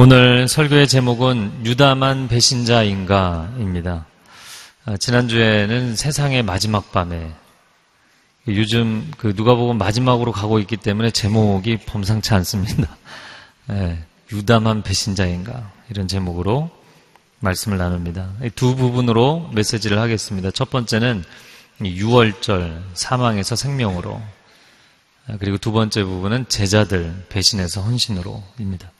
오늘 설교의 제목은 유다만 배신자인가입니다. 아, 지난주에는 세상의 마지막 밤에 요즘 그 누가복음 마지막으로 가고 있기 때문에 제목이 범상치 않습니다. 네, 유다만 배신자인가 이런 제목으로 말씀을 나눕니다. 두 부분으로 메시지를 하겠습니다. 첫 번째는 6월절 사망에서 생명으로 아, 그리고 두 번째 부분은 제자들 배신에서 헌신으로입니다.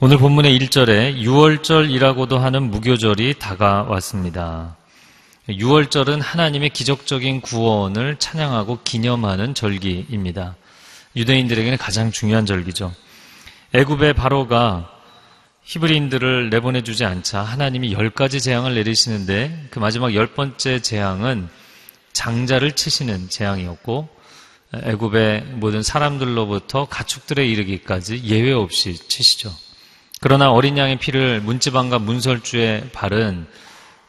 오늘 본문의 1절에 6월절이라고도 하는 무교절이 다가왔습니다. 6월절은 하나님의 기적적인 구원을 찬양하고 기념하는 절기입니다. 유대인들에게는 가장 중요한 절기죠. 애굽의 바로가 히브리인들을 내보내주지 않자 하나님이 열 가지 재앙을 내리시는데 그 마지막 열 번째 재앙은 장자를 치시는 재앙이었고 애굽의 모든 사람들로부터 가축들에 이르기까지 예외 없이 치시죠. 그러나 어린 양의 피를 문지방과 문설주에 바른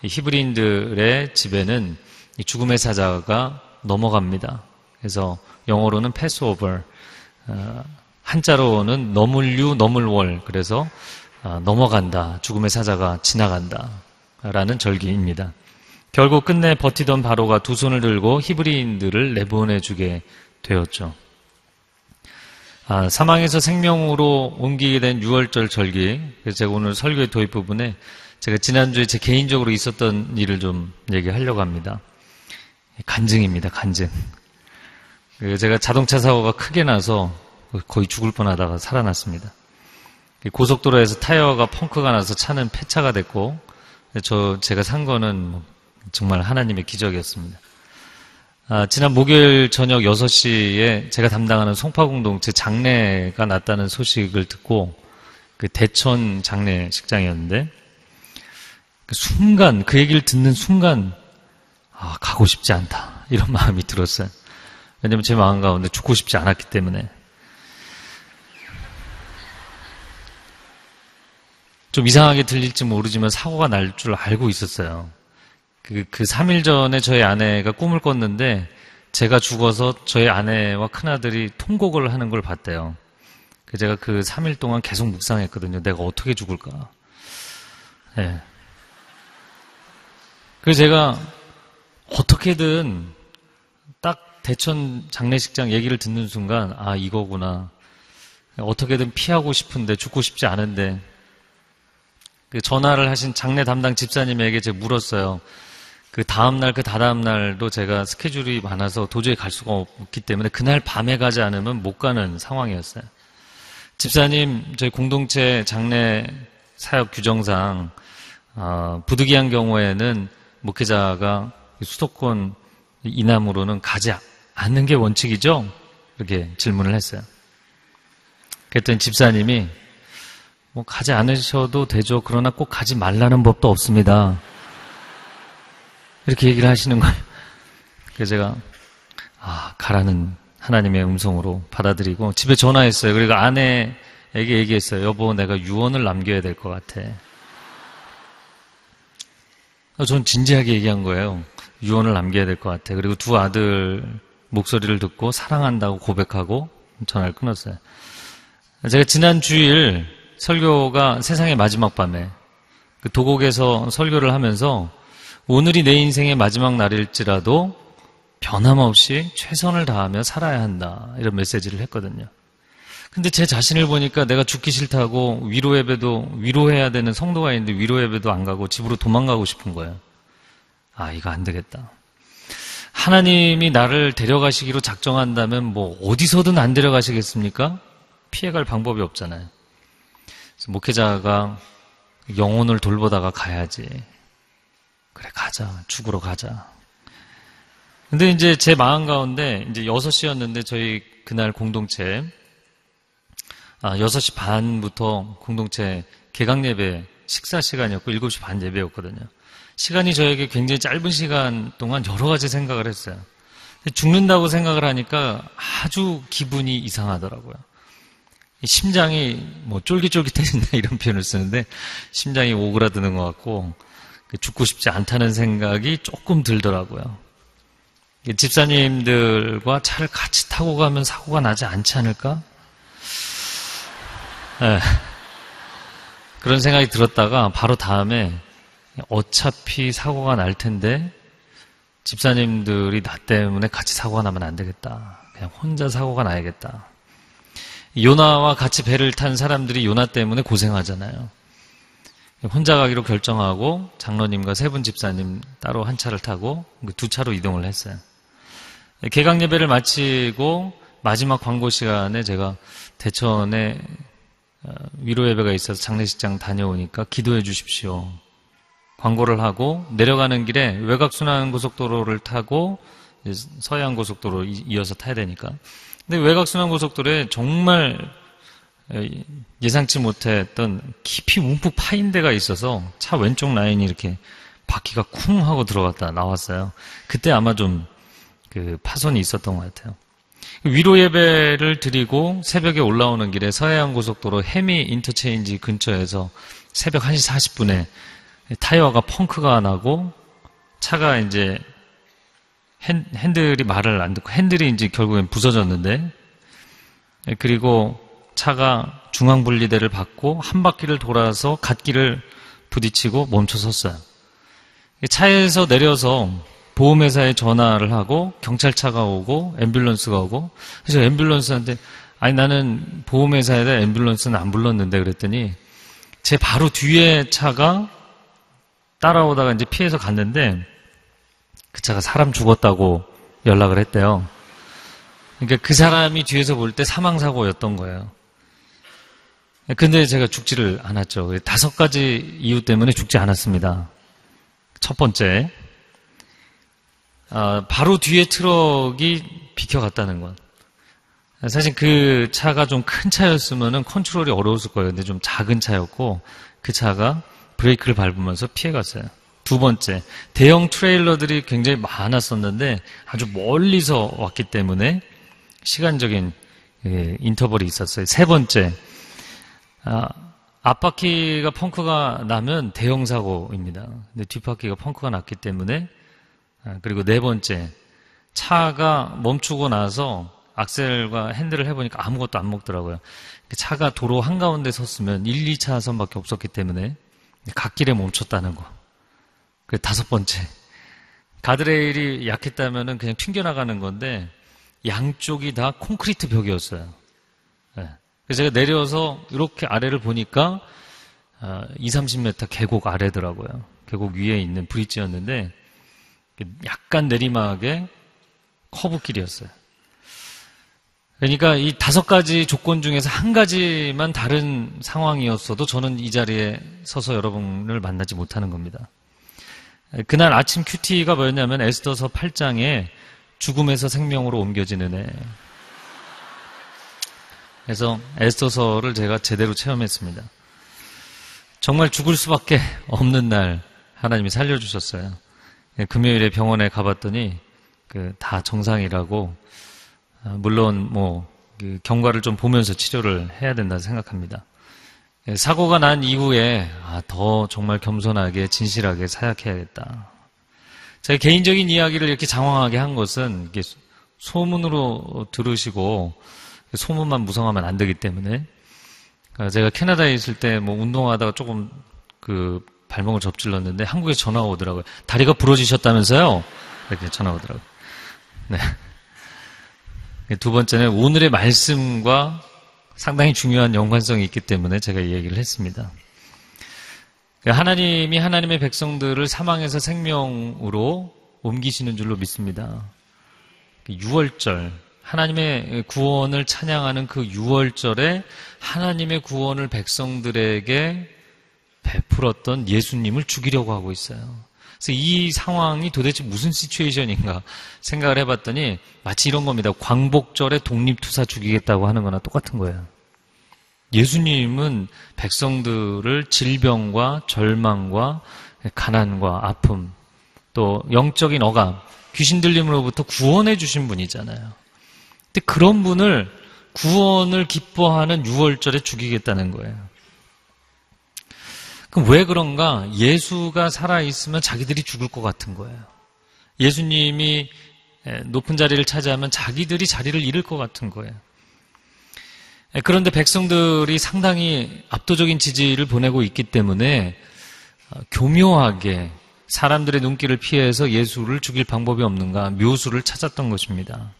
히브리인들의 집에는 죽음의 사자가 넘어갑니다. 그래서 영어로는 패스오버, 어, 한자로는 너물류 너물월, 그래서 어, 넘어간다, 죽음의 사자가 지나간다, 라는 절기입니다. 결국 끝내 버티던 바로가 두 손을 들고 히브리인들을 내보내주게 되었죠. 아, 사망에서 생명으로 옮기게 된 6월절 절기. 그래서 제가 오늘 설교의 도입 부분에 제가 지난주에 제 개인적으로 있었던 일을 좀 얘기하려고 합니다. 간증입니다, 간증. 제가 자동차 사고가 크게 나서 거의 죽을 뻔 하다가 살아났습니다. 고속도로에서 타이어가 펑크가 나서 차는 폐차가 됐고, 저, 제가 산 거는 뭐 정말 하나님의 기적이었습니다. 아, 지난 목요일 저녁 6시에 제가 담당하는 송파공동체 장례가 났다는 소식을 듣고 그 대천 장례식장이었는데 그 순간 그 얘기를 듣는 순간 아, 가고 싶지 않다 이런 마음이 들었어요. 왜냐면 제 마음 가운데 죽고 싶지 않았기 때문에 좀 이상하게 들릴지 모르지만 사고가 날 줄 알고 있었어요. 그, 그 3일 전에 저희 아내가 꿈을 꿨는데 제가 죽어서 저희 아내와 큰아들이 통곡을 하는 걸 봤대요. 그 제가 그 3일 동안 계속 묵상했거든요. 내가 어떻게 죽을까. 예. 네. 그래서 제가 어떻게든 딱 대천 장례식장 얘기를 듣는 순간, 아, 이거구나. 어떻게든 피하고 싶은데, 죽고 싶지 않은데, 그 전화를 하신 장례 담당 집사님에게 제가 물었어요. 그 다음날, 그 다다음 날도 제가 스케줄이 많아서 도저히 갈 수가 없기 때문에 그날 밤에 가지 않으면 못 가는 상황이었어요. 집사님, 저희 공동체 장례 사역 규정상, 어, 부득이한 경우에는 목회자가 수도권 이남으로는 가지 않는 게 원칙이죠? 이렇게 질문을 했어요. 그랬더니 집사님이, 뭐, 가지 않으셔도 되죠. 그러나 꼭 가지 말라는 법도 없습니다. 이렇게 얘기를 하시는 거예요. 그래서 제가, 아, 가라는 하나님의 음성으로 받아들이고 집에 전화했어요. 그리고 아내에게 얘기했어요. 여보, 내가 유언을 남겨야 될 것 같아. 전 진지하게 얘기한 거예요. 유언을 남겨야 될 것 같아. 그리고 두 아들 목소리를 듣고 사랑한다고 고백하고 전화를 끊었어요. 제가 지난 주일 설교가 세상의 마지막 밤에 그 도곡에서 설교를 하면서 오늘이 내 인생의 마지막 날일지라도 변함없이 최선을 다하며 살아야 한다. 이런 메시지를 했거든요. 근데 제 자신을 보니까 내가 죽기 싫다고 위로 예배도 위로해야 되는 성도가 있는데 위로 예배도 안 가고 집으로 도망가고 싶은 거예요. 아, 이거 안 되겠다. 하나님이 나를 데려가시기로 작정한다면 뭐 어디서든 안 데려가시겠습니까? 피해갈 방법이 없잖아요. 목회자가 영혼을 돌보다가 가야지. 그래, 가자. 죽으러 가자. 근데 이제 제 마음 가운데 이제 6시였는데 저희 그날 공동체, 아, 6시 반부터 공동체 개강 예배 식사 시간이었고 7시 반 예배였거든요. 시간이 저에게 굉장히 짧은 시간 동안 여러 가지 생각을 했어요. 죽는다고 생각을 하니까 아주 기분이 이상하더라고요. 심장이 뭐 쫄깃쫄깃해진다 이런 표현을 쓰는데 심장이 오그라드는 것 같고 죽고 싶지 않다는 생각이 조금 들더라고요. 집사님들과 차를 같이 타고 가면 사고가 나지 않지 않을까? 네. 그런 생각이 들었다가 바로 다음에 어차피 사고가 날 텐데 집사님들이 나 때문에 같이 사고가 나면 안 되겠다. 그냥 혼자 사고가 나야겠다. 요나와 같이 배를 탄 사람들이 요나 때문에 고생하잖아요. 혼자 가기로 결정하고 장로님과 세 분 집사님 따로 한 차를 타고 그두 차로 이동을 했어요. 개강 예배를 마치고 마지막 광고 시간에 제가 대천에 어, 위로 예배가 있어서 장례식장 다녀오니까 기도해 주십시오. 광고를 하고 내려가는 길에 외곽순환 고속도로를 타고 서해안 고속도로 이어서 타야 되니까. 근데 외곽순환 고속도로에 정말 예상치 못했던 깊이 움푹 파인 데가 있어서 차 왼쪽 라인이 이렇게 바퀴가 쿵 하고 들어갔다 나왔어요. 그때 아마 좀 그 파손이 있었던 것 같아요. 위로 예배를 드리고 새벽에 올라오는 길에 서해안 고속도로 해미 인터체인지 근처에서 새벽 1시 40분에 타이어가 펑크가 나고 차가 이제 핸들이 말을 안 듣고 핸들이 이제 결국엔 부서졌는데 그리고 차가 중앙분리대를 받고 한 바퀴를 돌아서 갓길을 부딪히고 멈춰 섰어요. 차에서 내려서 보험회사에 전화를 하고 경찰차가 오고 앰뷸런스가 오고 그래서 앰뷸런스한테 아니 나는 보험회사에다 앰뷸런스는 안 불렀는데 그랬더니 제 바로 뒤에 차가 따라오다가 이제 피해서 갔는데 그 차가 사람 죽었다고 연락을 했대요. 그러니까 그 사람이 뒤에서 볼 때 사망사고였던 거예요. 근데 제가 죽지를 않았죠. 다섯 가지 이유 때문에 죽지 않았습니다. 첫 번째, 아, 바로 뒤에 트럭이 비켜갔다는 것. 사실 그 차가 좀 큰 차였으면 컨트롤이 어려웠을 거예요. 근데 좀 작은 차였고 그 차가 브레이크를 밟으면서 피해갔어요. 두 번째, 대형 트레일러들이 굉장히 많았었는데 아주 멀리서 왔기 때문에 시간적인 예, 인터벌이 있었어요. 세 번째, 아, 앞바퀴가 펑크가 나면 대형 사고입니다. 근데 뒷바퀴가 펑크가 났기 때문에 아, 그리고 네 번째, 차가 멈추고 나서 악셀과 핸들을 해보니까 아무것도 안 먹더라고요. 차가 도로 한가운데 섰으면 1, 2차선밖에 없었기 때문에 갓길에 멈췄다는 거. 그 다섯 번째, 가드레일이 약했다면 그냥 튕겨나가는 건데 양쪽이 다 콘크리트 벽이었어요. 네. 그래서 제가 내려서 이렇게 아래를 보니까 2, 30m 계곡 아래더라고요. 계곡 위에 있는 브릿지였는데 약간 내리막의 커브길이었어요. 그러니까 이 다섯 가지 조건 중에서 한 가지만 다른 상황이었어도 저는 이 자리에 서서 여러분을 만나지 못하는 겁니다. 그날 아침 큐티가 뭐였냐면 에스더서 8장에 죽음에서 생명으로 옮겨지는 애. 그래서 에스더서를 제가 제대로 체험했습니다. 정말 죽을 수밖에 없는 날 하나님이 살려주셨어요. 금요일에 병원에 가봤더니 그 다 정상이라고 아, 물론 뭐 그 경과를 좀 보면서 치료를 해야 된다 생각합니다. 예, 사고가 난 이후에 아, 더 정말 겸손하게 진실하게 사약해야겠다. 제 개인적인 이야기를 이렇게 장황하게 한 것은 소문으로 들으시고 소문만 무성하면 안 되기 때문에 아, 제가 캐나다에 있을 때 뭐 운동하다가 조금 그 발목을 접질렀는데 한국에서 전화가 오더라고요. 다리가 부러지셨다면서요? 이렇게 전화가 오더라고요. 네. 두 번째는 오늘의 말씀과 상당히 중요한 연관성이 있기 때문에 제가 이 얘기를 했습니다. 하나님이 하나님의 백성들을 사망에서 생명으로 옮기시는 줄로 믿습니다. 6월절, 하나님의 구원을 찬양하는 그 6월절에 하나님의 구원을 백성들에게 베풀었던 예수님을 죽이려고 하고 있어요. 그래서 이 상황이 도대체 무슨 시츄에이션인가 생각을 해봤더니 마치 이런 겁니다. 광복절에 독립투사 죽이겠다고 하는 거나 똑같은 거예요. 예수님은 백성들을 질병과 절망과 가난과 아픔, 또 영적인 억압, 귀신 들림으로부터 구원해 주신 분이잖아요. 근데 그런 분을 구원을 기뻐하는 6월절에 죽이겠다는 거예요. 그럼 왜 그런가? 예수가 살아있으면 자기들이 죽을 것 같은 거예요. 예수님이 높은 자리를 차지하면 자기들이 자리를 잃을 것 같은 거예요. 그런데 백성들이 상당히 압도적인 지지를 보내고 있기 때문에 어, 교묘하게 사람들의 눈길을 피해서 예수를 죽일 방법이 없는가 묘수를 찾았던 것입니다.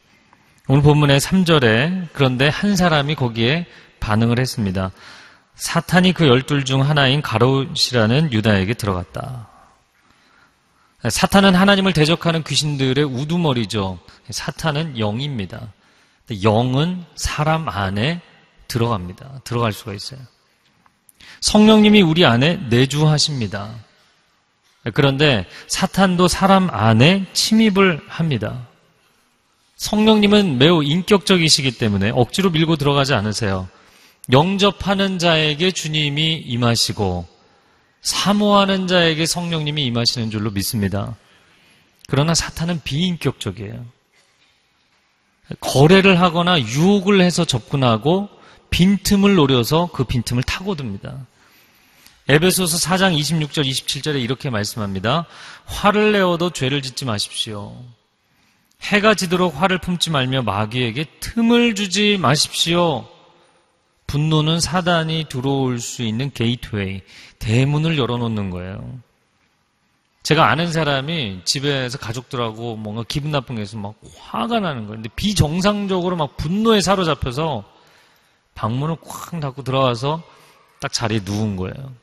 오늘 본문의 3절에 그런데 한 사람이 거기에 반응을 했습니다. 사탄이 그 열둘 중 하나인 가롯이라는 유다에게 들어갔다. 사탄은 하나님을 대적하는 귀신들의 우두머리죠. 사탄은 영입니다. 영은 사람 안에 들어갑니다. 들어갈 수가 있어요. 성령님이 우리 안에 내주하십니다. 그런데 사탄도 사람 안에 침입을 합니다. 성령님은 매우 인격적이시기 때문에 억지로 밀고 들어가지 않으세요. 영접하는 자에게 주님이 임하시고 사모하는 자에게 성령님이 임하시는 줄로 믿습니다. 그러나 사탄은 비인격적이에요. 거래를 하거나 유혹을 해서 접근하고 빈틈을 노려서 그 빈틈을 타고듭니다. 에베소서 4장 26절 27절에 이렇게 말씀합니다. 화를 내어도 죄를 짓지 마십시오. 해가 지도록 화를 품지 말며 마귀에게 틈을 주지 마십시오. 분노는 사단이 들어올 수 있는 게이트웨이, 대문을 열어놓는 거예요. 제가 아는 사람이 집에서 가족들하고 뭔가 기분 나쁜 게 있으면 막 화가 나는 거예요. 근데 비정상적으로 막 분노에 사로잡혀서 방문을 꽉 닫고 들어와서 딱 자리에 누운 거예요.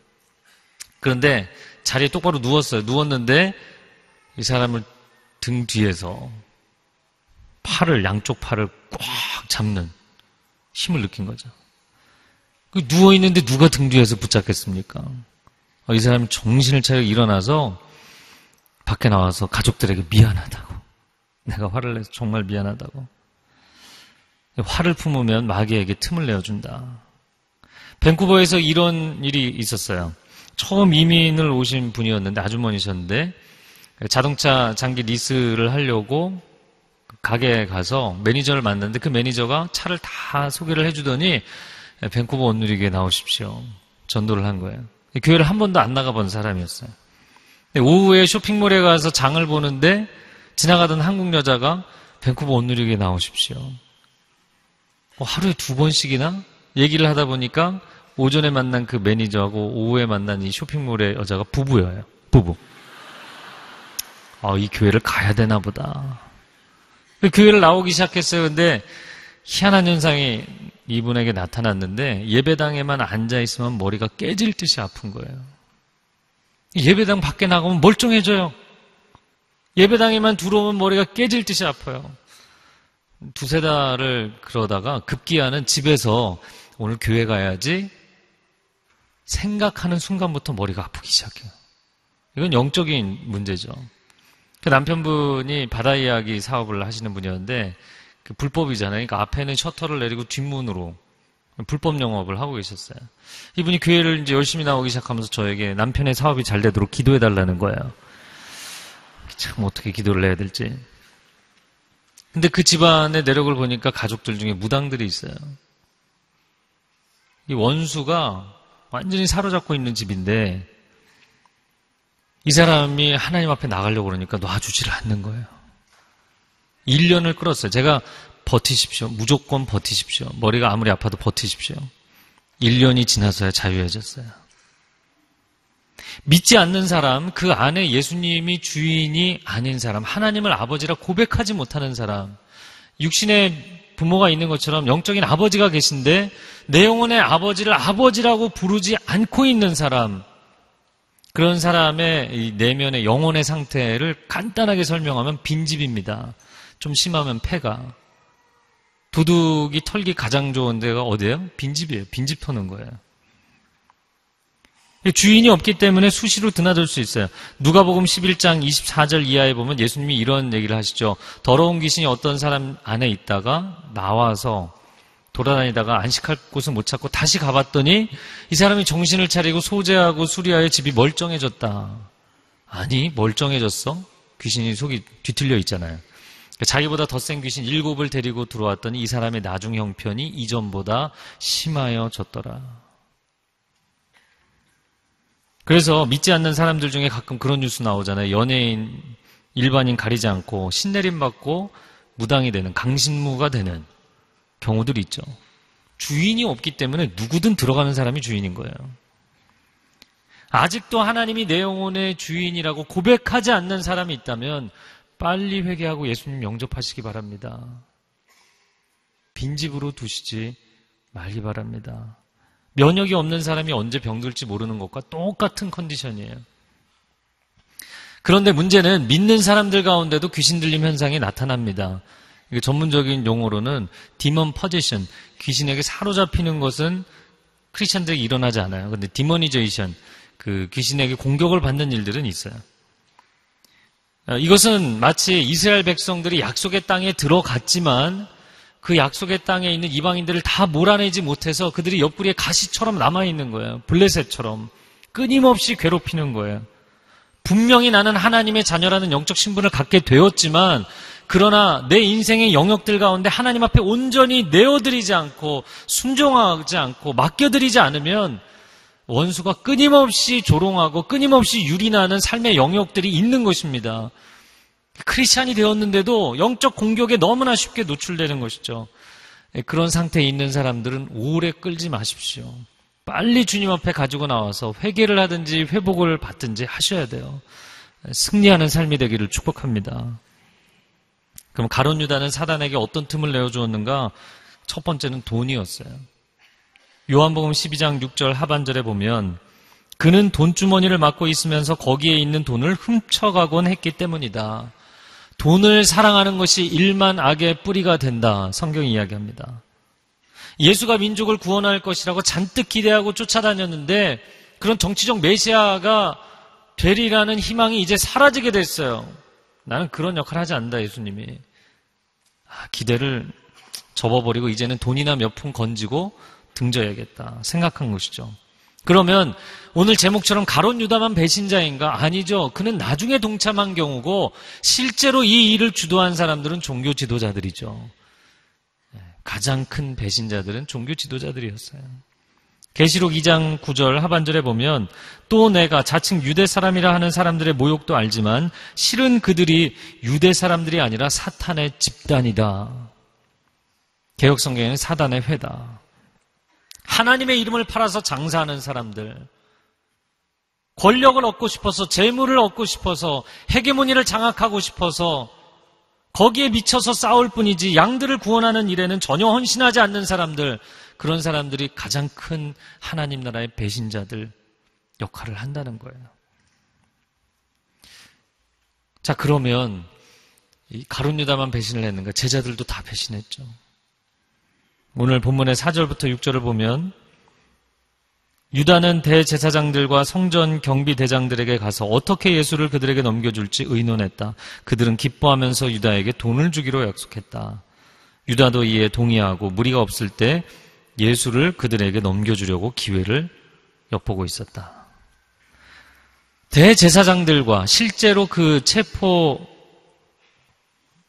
그런데 자리에 똑바로 누웠어요. 누웠는데 이 사람을 등 뒤에서 팔을, 양쪽 팔을 꽉 잡는 힘을 느낀 거죠. 그 누워 있는데 누가 등 뒤에서 붙잡겠습니까? 어, 이 사람이 정신을 차려 일어나서 밖에 나와서 가족들에게 미안하다고. 내가 화를 내서 정말 미안하다고. 화를 품으면 마귀에게 틈을 내어준다. 밴쿠버에서 이런 일이 있었어요. 처음 이민을 오신 분이었는데 아주머니셨는데 자동차 장기 리스를 하려고 가게에 가서 매니저를 만났는데 그 매니저가 차를 다 소개를 해주더니 밴쿠버 온누리교에 나오십시오. 전도를 한 거예요. 교회를 한 번도 안 나가본 사람이었어요. 오후에 쇼핑몰에 가서 장을 보는데 지나가던 한국 여자가 밴쿠버 온누리교에 나오십시오. 뭐 하루에 두 번씩이나 얘기를 하다 보니까 오전에 만난 그 매니저하고 오후에 만난 이 쇼핑몰의 여자가 부부예요. 부부. 아, 이 교회를 가야 되나 보다. 그 교회를 나오기 시작했어요. 근데 희한한 현상이 이분에게 나타났는데 예배당에만 앉아 있으면 머리가 깨질 듯이 아픈 거예요. 예배당 밖에 나가면 멀쩡해져요. 예배당에만 들어오면 머리가 깨질 듯이 아파요. 두세 달을 그러다가 급기야는 집에서 오늘 교회 가야지 생각하는 순간부터 머리가 아프기 시작해요. 이건 영적인 문제죠. 그 남편분이 바다 이야기 사업을 하시는 분이었는데 그 불법이잖아요. 그러니까 앞에는 셔터를 내리고 뒷문으로 불법 영업을 하고 계셨어요. 이분이 교회를 이제 열심히 나오기 시작하면서 저에게 남편의 사업이 잘 되도록 기도해 달라는 거예요. 참 어떻게 기도를 해야 될지. 근데 그 집안의 내력을 보니까 가족들 중에 무당들이 있어요. 이 원수가 완전히 사로잡고 있는 집인데 이 사람이 하나님 앞에 나가려고 그러니까 놔주지를 않는 거예요. 1년을 끌었어요. 제가 버티십시오. 무조건 버티십시오. 머리가 아무리 아파도 버티십시오. 1년이 지나서야 자유해졌어요. 믿지 않는 사람, 그 안에 예수님이 주인이 아닌 사람, 하나님을 아버지라 고백하지 못하는 사람, 육신의 부모가 있는 것처럼 영적인 아버지가 계신데 내 영혼의 아버지를 아버지라고 부르지 않고 있는 사람, 그런 사람의 내면의 영혼의 상태를 간단하게 설명하면 빈집입니다. 좀 심하면 폐가. 도둑이 털기 가장 좋은 데가 어디예요? 빈집이에요. 빈집 터는 거예요. 주인이 없기 때문에 수시로 드나들 수 있어요. 누가복음 11장 24절 이하에 보면 예수님이 이런 얘기를 하시죠. 더러운 귀신이 어떤 사람 안에 있다가 나와서 돌아다니다가 안식할 곳을 못 찾고 다시 가봤더니 이 사람이 정신을 차리고 소재하고 수리하여 집이 멀쩡해졌다. 아니, 멀쩡해졌어? 귀신이 속이 뒤틀려 있잖아요. 자기보다 더 센 귀신 일곱을 데리고 들어왔더니 이 사람의 나중 형편이 이전보다 심하여졌더라. 그래서 믿지 않는 사람들 중에 가끔 그런 뉴스 나오잖아요. 연예인, 일반인 가리지 않고 신내림 받고 무당이 되는, 강신무가 되는 경우들이 있죠. 주인이 없기 때문에 누구든 들어가는 사람이 주인인 거예요. 아직도 하나님이 내 영혼의 주인이라고 고백하지 않는 사람이 있다면 빨리 회개하고 예수님 영접하시기 바랍니다. 빈집으로 두시지 말기 바랍니다. 면역이 없는 사람이 언제 병들지 모르는 것과 똑같은 컨디션이에요. 그런데 문제는 믿는 사람들 가운데도 귀신 들림 현상이 나타납니다. 전문적인 용어로는 demon possession, 귀신에게 사로잡히는 것은 크리스천들에게 일어나지 않아요. 근데 demonization, 그 귀신에게 공격을 받는 일들은 있어요. 어, 이것은 마치 이스라엘 백성들이 약속의 땅에 들어갔지만 그 약속의 땅에 있는 이방인들을 다 몰아내지 못해서 그들이 옆구리에 가시처럼 남아있는 거예요. 블레셋처럼. 끊임없이 괴롭히는 거예요. 분명히 나는 하나님의 자녀라는 영적 신분을 갖게 되었지만 그러나 내 인생의 영역들 가운데 하나님 앞에 온전히 내어드리지 않고 순종하지 않고 맡겨드리지 않으면 원수가 끊임없이 조롱하고 끊임없이 유린하는 삶의 영역들이 있는 것입니다. 크리스찬이 되었는데도 영적 공격에 너무나 쉽게 노출되는 것이죠. 예, 그런 상태에 있는 사람들은 오래 끌지 마십시오. 빨리 주님 앞에 가지고 나와서 회개를 하든지 회복을 받든지 하셔야 돼요. 승리하는 삶이 되기를 축복합니다. 그럼 가론 유다는 사단에게 어떤 틈을 내어 주었는가? 첫 번째는 돈이었어요. 요한복음 12장 6절 하반절에 보면 그는 돈주머니를 맡고 있으면서 거기에 있는 돈을 훔쳐가곤 했기 때문이다. 돈을 사랑하는 것이 일만 악의 뿌리가 된다. 성경이 이야기합니다. 예수가 민족을 구원할 것이라고 잔뜩 기대하고 쫓아다녔는데 그런 정치적 메시아가 되리라는 희망이 이제 사라지게 됐어요. 나는 그런 역할을 하지 않는다, 예수님이. 아, 기대를 접어버리고 이제는 돈이나 몇 푼 건지고 등져야겠다 생각한 것이죠. 그러면 오늘 제목처럼 가론 유다만 배신자인가? 아니죠. 그는 나중에 동참한 경우고 실제로 이 일을 주도한 사람들은 종교 지도자들이죠. 네, 가장 큰 배신자들은 종교 지도자들이었어요. 계시록 2장 9절 하반절에 보면 또 내가 자칭 유대 사람이라 하는 사람들의 모욕도 알지만 실은 그들이 유대 사람들이 아니라 사탄의 집단이다. 개혁 성경에는 사단의 회다. 하나님의 이름을 팔아서 장사하는 사람들, 권력을 얻고 싶어서, 재물을 얻고 싶어서, 헤게모니를 장악하고 싶어서, 거기에 미쳐서 싸울 뿐이지 양들을 구원하는 일에는 전혀 헌신하지 않는 사람들, 그런 사람들이 가장 큰 하나님 나라의 배신자들 역할을 한다는 거예요. 자, 그러면 이 가룟 유다만 배신을 했는가? 제자들도 다 배신했죠. 오늘 본문의 4절부터 6절을 보면 유다는 대제사장들과 성전 경비대장들에게 가서 어떻게 예수를 그들에게 넘겨줄지 의논했다. 그들은 기뻐하면서 유다에게 돈을 주기로 약속했다. 유다도 이에 동의하고 무리가 없을 때 예수를 그들에게 넘겨주려고 기회를 엿보고 있었다. 대제사장들과 실제로 그 체포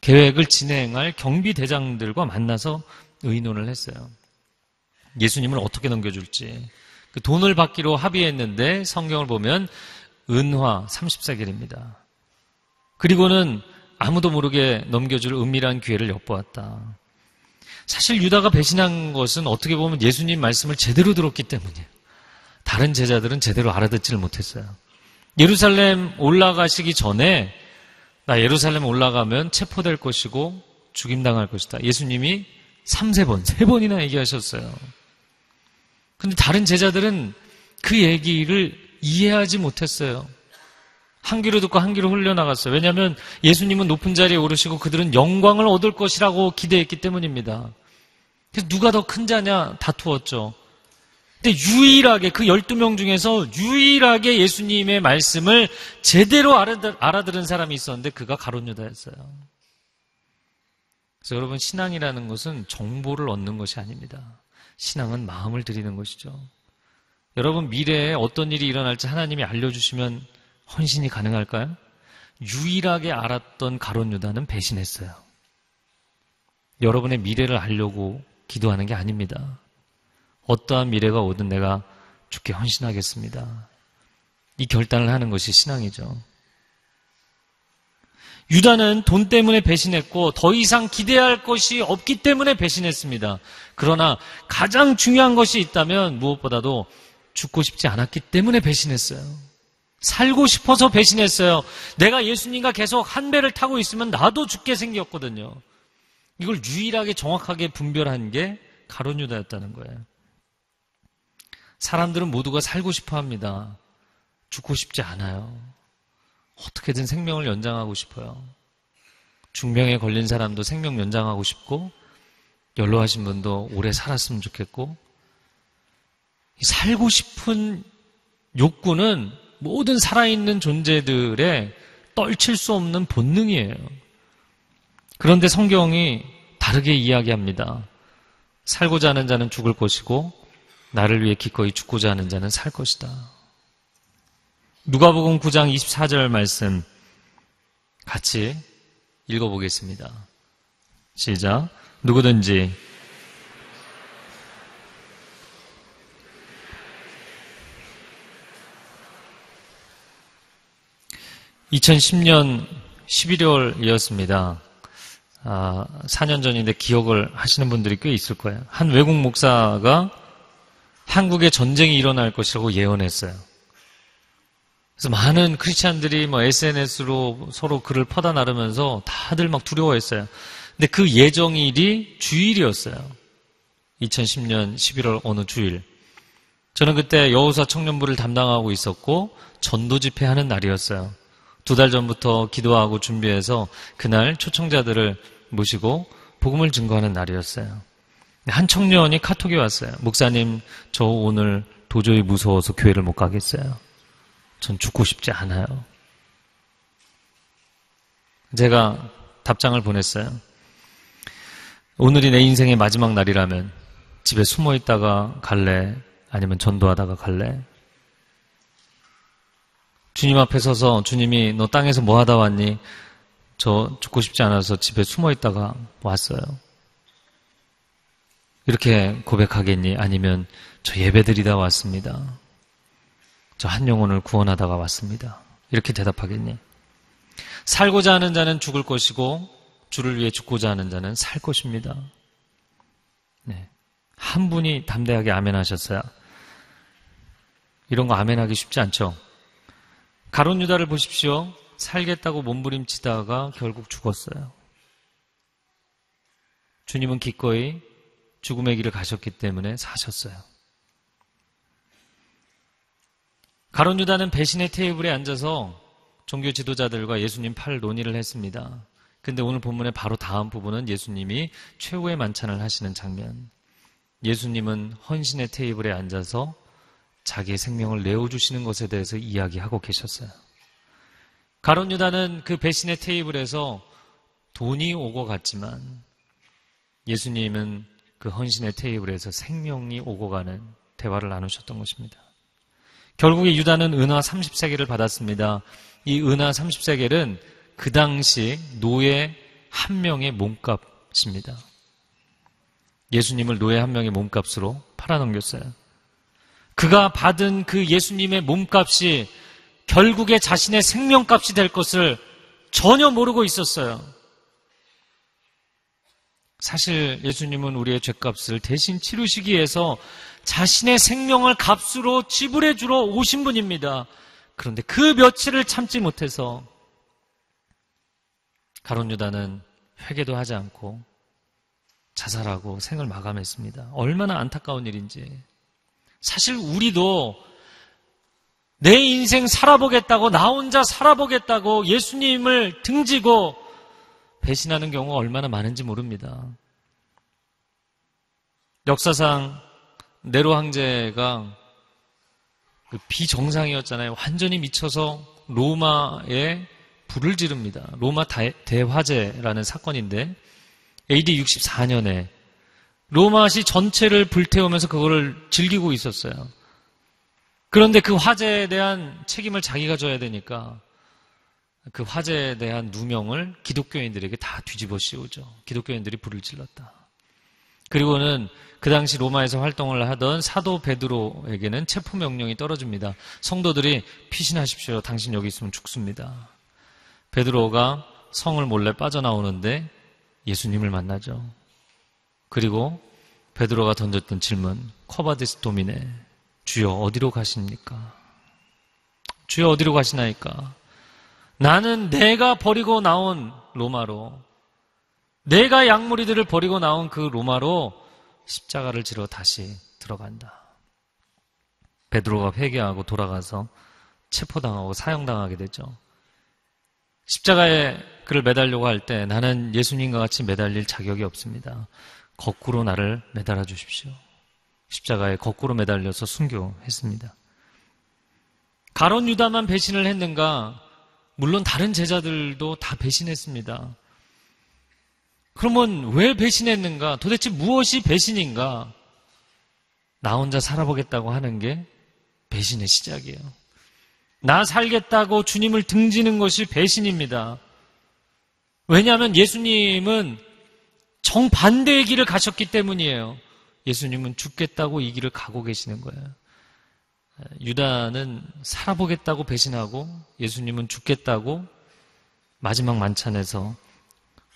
계획을 진행할 경비대장들과 만나서 의논을 했어요. 예수님을 어떻게 넘겨줄지. 그 돈을 받기로 합의했는데 성경을 보면 은화 30세겔입니다. 그리고는 아무도 모르게 넘겨줄 은밀한 기회를 엿보았다. 사실 유다가 배신한 것은 어떻게 보면 예수님 말씀을 제대로 들었기 때문이에요. 다른 제자들은 제대로 알아듣지를 못했어요. 예루살렘 올라가시기 전에 나 예루살렘 올라가면 체포될 것이고 죽임당할 것이다. 예수님이 3, 세 번 3번이나 얘기하셨어요. 근데 다른 제자들은 그 얘기를 이해하지 못했어요. 한 귀로 듣고 한 귀로 흘려나갔어요. 왜냐하면 예수님은 높은 자리에 오르시고 그들은 영광을 얻을 것이라고 기대했기 때문입니다. 그래서 누가 더 큰 자냐 다투었죠. 근데 유일하게 그 12명 중에서 유일하게 예수님의 말씀을 제대로 알아들은 사람이 있었는데 그가 가론유다였어요. 그래서 여러분 신앙이라는 것은 정보를 얻는 것이 아닙니다. 신앙은 마음을 드리는 것이죠. 여러분 미래에 어떤 일이 일어날지 하나님이 알려주시면 헌신이 가능할까요? 유일하게 알았던 가론 유다는 배신했어요. 여러분의 미래를 알려고 기도하는 게 아닙니다. 어떠한 미래가 오든 내가 죽게 헌신하겠습니다. 이 결단을 하는 것이 신앙이죠. 유다는 돈 때문에 배신했고 더 이상 기대할 것이 없기 때문에 배신했습니다. 그러나 가장 중요한 것이 있다면 무엇보다도 죽고 싶지 않았기 때문에 배신했어요. 살고 싶어서 배신했어요. 내가 예수님과 계속 한 배를 타고 있으면 나도 죽게 생겼거든요. 이걸 유일하게 정확하게 분별한 게 가론 유다였다는 거예요. 사람들은 모두가 살고 싶어 합니다. 죽고 싶지 않아요. 어떻게든 생명을 연장하고 싶어요. 중병에 걸린 사람도 생명 연장하고 싶고, 연로하신 분도 오래 살았으면 좋겠고, 살고 싶은 욕구는 모든 살아있는 존재들의 떨칠 수 없는 본능이에요. 그런데 성경이 다르게 이야기합니다. 살고자 하는 자는 죽을 것이고, 나를 위해 기꺼이 죽고자 하는 자는 살 것이다. 누가복음 9장 24절 말씀 같이 읽어보겠습니다. 시작. 누구든지 (2010년 11월이었습니다) 아, 4년 전인데 기억을 하시는 분들이 꽤 있을 거예요. 한 외국 목사가 한국에 전쟁이 일어날 것이라고 예언했어요. 그래서 많은 크리스찬들이 뭐 SNS로 서로 글을 퍼다 나르면서 다들 막 두려워했어요. 근데 그 예정일이 주일이었어요. 2010년 11월 어느 주일. 저는 그때 여우사 청년부를 담당하고 있었고 전도 집회하는 날이었어요. 두 달 전부터 기도하고 준비해서 그날 초청자들을 모시고 복음을 증거하는 날이었어요. 한 청년이 카톡이 왔어요. 목사님, 저 오늘 도저히 무서워서 교회를 못 가겠어요. 전 죽고 싶지 않아요. 제가 답장을 보냈어요. 오늘이 내 인생의 마지막 날이라면 집에 숨어 있다가 갈래? 아니면 전도하다가 갈래? 주님 앞에 서서 주님이 너 땅에서 뭐 하다 왔니? 저 죽고 싶지 않아서 집에 숨어 있다가 왔어요. 이렇게 고백하겠니? 아니면 저 예배 드리다 왔습니다. 저 한 영혼을 구원하다가 왔습니다. 이렇게 대답하겠니? 살고자 하는 자는 죽을 것이고 주를 위해 죽고자 하는 자는 살 것입니다. 네. 한 분이 담대하게 아멘 하셨어요. 이런 거 아멘 하기 쉽지 않죠? 가론 유다를 보십시오. 살겠다고 몸부림치다가 결국 죽었어요. 주님은 기꺼이 죽음의 길을 가셨기 때문에 사셨어요. 가론 유다는 배신의 테이블에 앉아서 종교 지도자들과 예수님 팔 논의를 했습니다. 근데 오늘 본문의 바로 다음 부분은 예수님이 최후의 만찬을 하시는 장면. 예수님은 헌신의 테이블에 앉아서 자기의 생명을 내어주시는 것에 대해서 이야기하고 계셨어요. 가론 유다는 그 배신의 테이블에서 돈이 오고 갔지만 예수님은 그 헌신의 테이블에서 생명이 오고 가는 대화를 나누셨던 것입니다. 결국에 유다는 은화 30세계를 받았습니다. 이 은화 30세계는 그 당시 노예 한 명의 몸값입니다. 예수님을 노예 한 명의 몸값으로 팔아넘겼어요. 그가 받은 그 예수님의 몸값이 결국에 자신의 생명값이 될 것을 전혀 모르고 있었어요. 사실 예수님은 우리의 죄값을 대신 치르시기 위해서 자신의 생명을 값으로 지불해 주러 오신 분입니다. 그런데 그 며칠을 참지 못해서 가론 유다는 회개도 하지 않고 자살하고 생을 마감했습니다. 얼마나 안타까운 일인지. 사실 우리도 내 인생 살아보겠다고 나 혼자 살아보겠다고 예수님을 등지고 배신하는 경우가 얼마나 많은지 모릅니다. 역사상 네로 황제가 그 비정상이었잖아요. 완전히 미쳐서 로마에 불을 지릅니다. 로마 대화제라는 사건인데 AD 64년에 로마시 전체를 불태우면서 그거를 즐기고 있었어요. 그런데 그 화재에 대한 책임을 자기가 져야 되니까 그 화재에 대한 누명을 기독교인들에게 다 뒤집어 씌우죠. 기독교인들이 불을 질렀다. 그리고는 그 당시 로마에서 활동을 하던 사도 베드로에게는 체포 명령이 떨어집니다. 성도들이 피신하십시오. 당신 여기 있으면 죽습니다. 베드로가 성을 몰래 빠져나오는데 예수님을 만나죠. 그리고 베드로가 던졌던 질문, Quo vadis Domine, 주여 어디로 가십니까? 주여 어디로 가시나이까? 나는 내가 버리고 나온 로마로, 내가 양무리들을 버리고 나온 그 로마로 십자가를 지러 다시 들어간다. 베드로가 회개하고 돌아가서 체포당하고 사형당하게 되죠. 십자가에 그를 매달려고 할 때 나는 예수님과 같이 매달릴 자격이 없습니다. 거꾸로 나를 매달아 주십시오. 십자가에 거꾸로 매달려서 순교했습니다. 가론 유다만 배신을 했는가? 물론 다른 제자들도 다 배신했습니다. 그러면 왜 배신했는가? 도대체 무엇이 배신인가? 나 혼자 살아보겠다고 하는 게 배신의 시작이에요. 나 살겠다고 주님을 등지는 것이 배신입니다. 왜냐하면 예수님은 정반대의 길을 가셨기 때문이에요. 예수님은 죽겠다고 이 길을 가고 계시는 거예요. 유다는 살아보겠다고 배신하고 예수님은 죽겠다고 마지막 만찬에서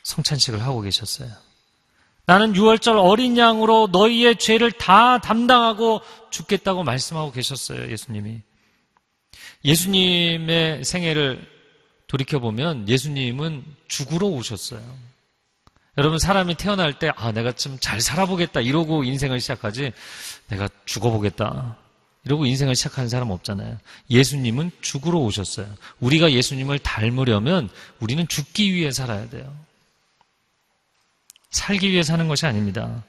성찬식을 하고 계셨어요. 나는 6월절 어린 양으로 너희의 죄를 다 담당하고 죽겠다고 말씀하고 계셨어요, 예수님이. 예수님의 생애를 돌이켜보면 예수님은 죽으러 오셨어요. 여러분, 사람이 태어날 때, 아, 내가 좀 잘 살아보겠다, 이러고 인생을 시작하지, 내가 죽어보겠다, 이러고 인생을 시작하는 사람 없잖아요. 예수님은 죽으러 오셨어요. 우리가 예수님을 닮으려면 우리는 죽기 위해 살아야 돼요. 살기 위해 사는 것이 아닙니다.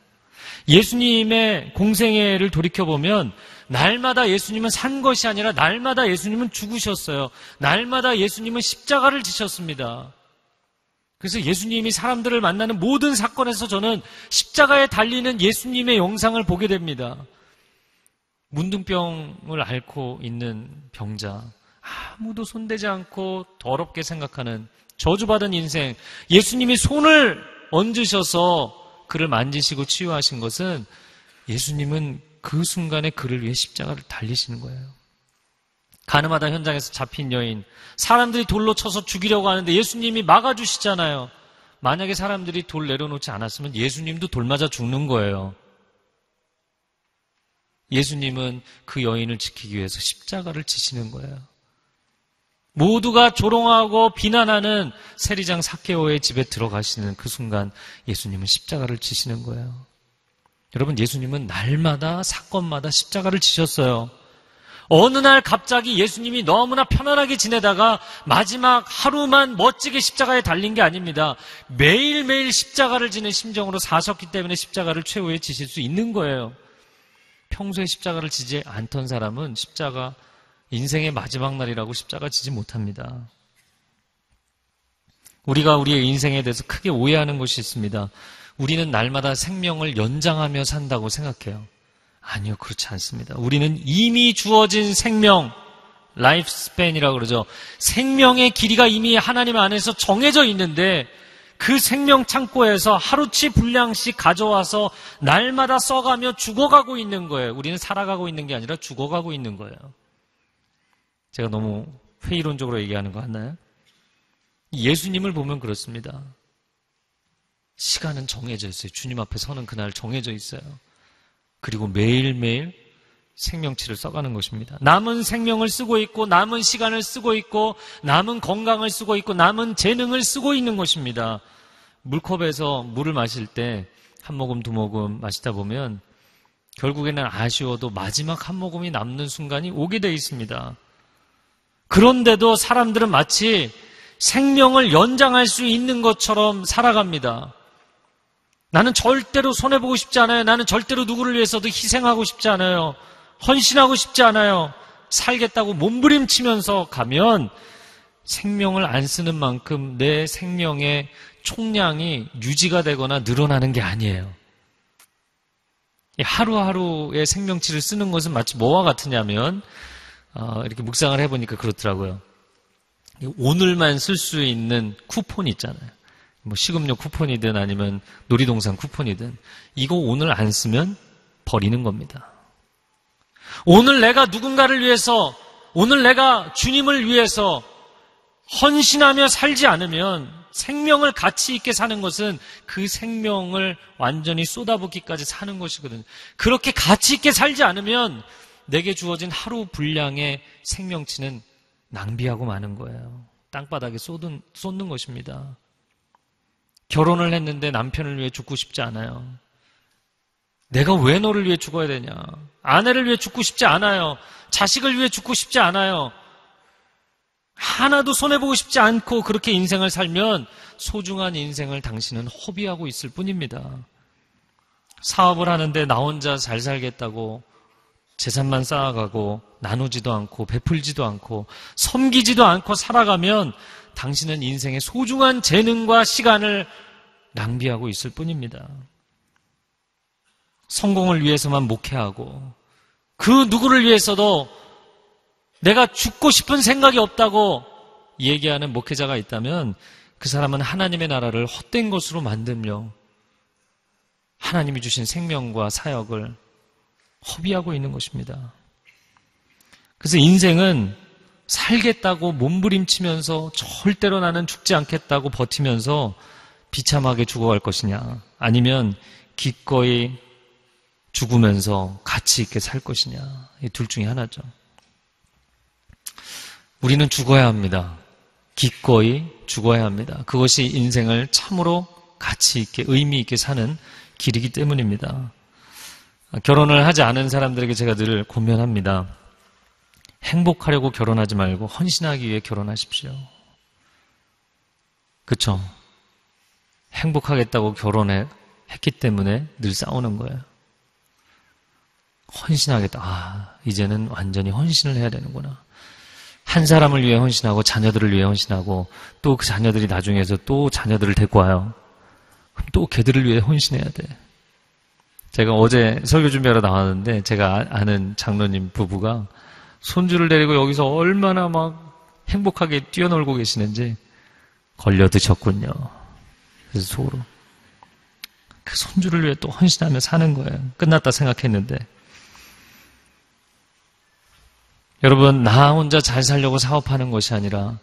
예수님의 공생애를 돌이켜보면 날마다 예수님은 산 것이 아니라 날마다 예수님은 죽으셨어요. 날마다 예수님은 십자가를 지셨습니다. 그래서 예수님이 사람들을 만나는 모든 사건에서 저는 십자가에 달리는 예수님의 영상을 보게 됩니다. 문둥병을 앓고 있는 병자, 아무도 손대지 않고 더럽게 생각하는 저주받은 인생, 예수님이 손을 얹으셔서 그를 만지시고 치유하신 것은 예수님은 그 순간에 그를 위해 십자가를 달리시는 거예요. 가늠하다 현장에서 잡힌 여인, 사람들이 돌로 쳐서 죽이려고 하는데 예수님이 막아주시잖아요. 만약에 사람들이 돌 내려놓지 않았으면 예수님도 돌 맞아 죽는 거예요. 예수님은 그 여인을 지키기 위해서 십자가를 지시는 거예요. 모두가 조롱하고 비난하는 세리장 사케오의 집에 들어가시는 그 순간 예수님은 십자가를 지시는 거예요. 여러분, 예수님은 날마다 사건마다 십자가를 지셨어요. 어느 날 갑자기 예수님이 너무나 편안하게 지내다가 마지막 하루만 멋지게 십자가에 달린 게 아닙니다. 매일매일 십자가를 지는 심정으로 사셨기 때문에 십자가를 최후에 지실 수 있는 거예요. 평소에 십자가를 지지 않던 사람은 십자가 인생의 마지막 날이라고 십자가 지지 못합니다. 우리가 우리의 인생에 대해서 크게 오해하는 것이 있습니다. 우리는 날마다 생명을 연장하며 산다고 생각해요. 아니요, 그렇지 않습니다. 우리는 이미 주어진 생명, life span이라고 그러죠. 생명의 길이가 이미 하나님 안에서 정해져 있는데 그 생명 창고에서 하루치 분량씩 가져와서 날마다 써가며 죽어가고 있는 거예요. 우리는 살아가고 있는 게 아니라 죽어가고 있는 거예요. 제가 너무 회의론적으로 얘기하는 거 같나요? 예수님을 보면 그렇습니다. 시간은 정해져 있어요. 주님 앞에 서는 그날 정해져 있어요. 그리고 매일매일 생명치를 써가는 것입니다. 남은 생명을 쓰고 있고, 남은 시간을 쓰고 있고, 남은 건강을 쓰고 있고, 남은 재능을 쓰고 있는 것입니다. 물컵에서 물을 마실 때 한 모금, 두 모금 마시다 보면 결국에는 아쉬워도 마지막 한 모금이 남는 순간이 오게 돼 있습니다. 그런데도 사람들은 마치 생명을 연장할 수 있는 것처럼 살아갑니다. 나는 절대로 손해보고 싶지 않아요. 나는 절대로 누구를 위해서도 희생하고 싶지 않아요. 헌신하고 싶지 않아요. 살겠다고 몸부림치면서 가면 생명을 안 쓰는 만큼 내 생명의 총량이 유지가 되거나 늘어나는 게 아니에요. 하루하루의 생명치를 쓰는 것은 마치 뭐와 같으냐면 어, 이렇게 묵상을 해보니까 그렇더라고요. 오늘만 쓸 수 있는 쿠폰 있잖아요. 뭐 식음료 쿠폰이든 아니면 놀이동산 쿠폰이든 이거 오늘 안 쓰면 버리는 겁니다. 오늘 내가 누군가를 위해서 오늘 내가 주님을 위해서 헌신하며 살지 않으면 생명을 가치 있게 사는 것은 그 생명을 완전히 쏟아붓기까지 사는 것이거든요. 그렇게 가치 있게 살지 않으면 내게 주어진 하루 분량의 생명치는 낭비하고 마는 거예요. 땅바닥에 쏟은, 쏟는 것입니다. 결혼을 했는데 남편을 위해 죽고 싶지 않아요. 내가 왜 너를 위해 죽어야 되냐? 아내를 위해 죽고 싶지 않아요. 자식을 위해 죽고 싶지 않아요. 하나도 손해보고 싶지 않고 그렇게 인생을 살면 소중한 인생을 당신은 허비하고 있을 뿐입니다. 사업을 하는데 나 혼자 잘 살겠다고 재산만 쌓아가고 나누지도 않고 베풀지도 않고 섬기지도 않고 살아가면 당신은 인생의 소중한 재능과 시간을 낭비하고 있을 뿐입니다. 성공을 위해서만 목회하고 그 누구를 위해서도 내가 죽고 싶은 생각이 없다고 얘기하는 목회자가 있다면 그 사람은 하나님의 나라를 헛된 것으로 만들며 하나님이 주신 생명과 사역을 허비하고 있는 것입니다. 그래서 인생은 살겠다고 몸부림치면서 절대로 나는 죽지 않겠다고 버티면서 비참하게 죽어갈 것이냐 아니면 기꺼이 죽으면서 가치 있게 살 것이냐 이 둘 중에 하나죠. 우리는 죽어야 합니다. 기꺼이 죽어야 합니다. 그것이 인생을 참으로 가치 있게 의미 있게 사는 길이기 때문입니다. 결혼을 하지 않은 사람들에게 제가 늘 고면합니다. 행복하려고 결혼하지 말고 헌신하기 위해 결혼하십시오. 그쵸? 행복하겠다고 결혼해 했기 때문에 늘 싸우는 거예요. 헌신하겠다. 아, 이제는 완전히 헌신을 해야 되는구나. 한 사람을 위해 헌신하고 자녀들을 위해 헌신하고 또 그 자녀들이 나중에서 또 자녀들을 데리고 와요. 그럼 또 걔들을 위해 헌신해야 돼. 제가 어제 설교 준비하러 나왔는데 제가 아는 장로님 부부가 손주를 데리고 여기서 얼마나 막 행복하게 뛰어놀고 계시는지 걸려 드셨군요. 그래서 속으로 그 손주를 위해 또 헌신하며 사는 거예요. 끝났다 생각했는데 여러분, 나 혼자 잘 살려고 사업하는 것이 아니라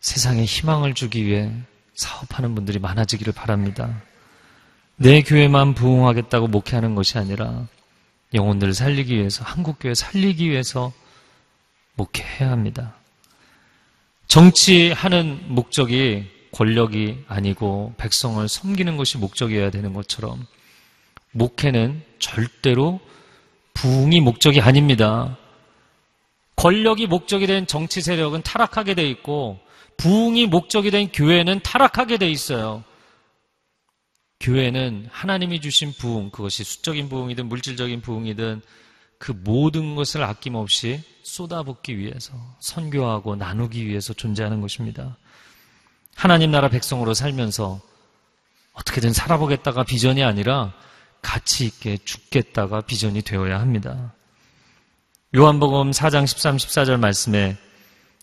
세상에 희망을 주기 위해 사업하는 분들이 많아지기를 바랍니다. 내 교회만 부흥하겠다고 목회하는 것이 아니라 영혼들을 살리기 위해서, 한국 교회 살리기 위해서 목회해야 합니다. 정치하는 목적이 권력이 아니고 백성을 섬기는 것이 목적이어야 되는 것처럼 목회는 절대로 부흥이 목적이 아닙니다. 권력이 목적이 된 정치 세력은 타락하게 돼 있고 부흥이 목적이 된 교회는 타락하게 돼 있어요. 교회는 하나님이 주신 부흥, 그것이 수적인 부흥이든 물질적인 부흥이든 그 모든 것을 아낌없이 쏟아붓기 위해서 선교하고 나누기 위해서 존재하는 것입니다. 하나님 나라 백성으로 살면서 어떻게든 살아보겠다가 비전이 아니라 가치 있게 죽겠다가 비전이 되어야 합니다. 요한복음 4장 13, 14절 말씀에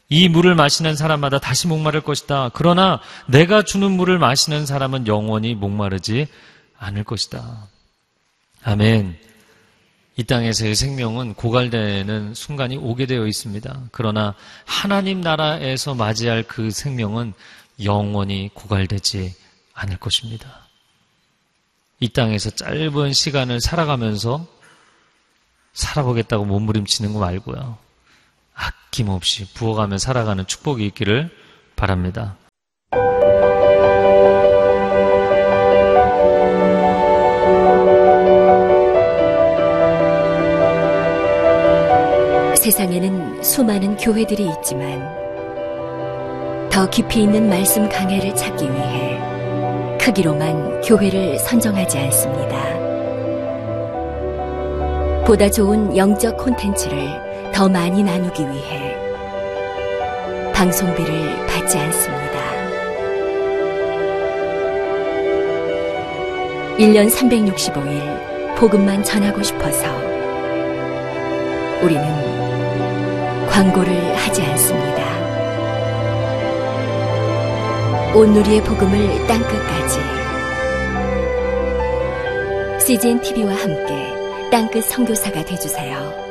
이 물을 마시는 사람마다 다시 목마를 것이다. 그러나 내가 주는 물을 마시는 사람은 영원히 목마르지 않을 것이다. 아멘. 이 땅에서의 생명은 고갈되는 순간이 오게 되어 있습니다. 그러나 하나님 나라에서 맞이할 그 생명은 영원히 고갈되지 않을 것입니다. 이 땅에서 짧은 시간을 살아가면서 살아보겠다고 몸부림치는 거 말고요. 아낌없이 부어가며 살아가는 축복이 있기를 바랍니다. 세상에는 수많은 교회들이 있지만 더 깊이 있는 말씀 강해를 찾기 위해 크기로만 교회를 선정하지 않습니다. 보다 좋은 영적 콘텐츠를 더 많이 나누기 위해 방송비를 받지 않습니다. 1년 365일 복음만 전하고 싶어서 우리는 광고를 하지 않습니다. 온누리의 복음을 땅끝까지 CGN TV와 함께 땅끝 선교사가 되주세요.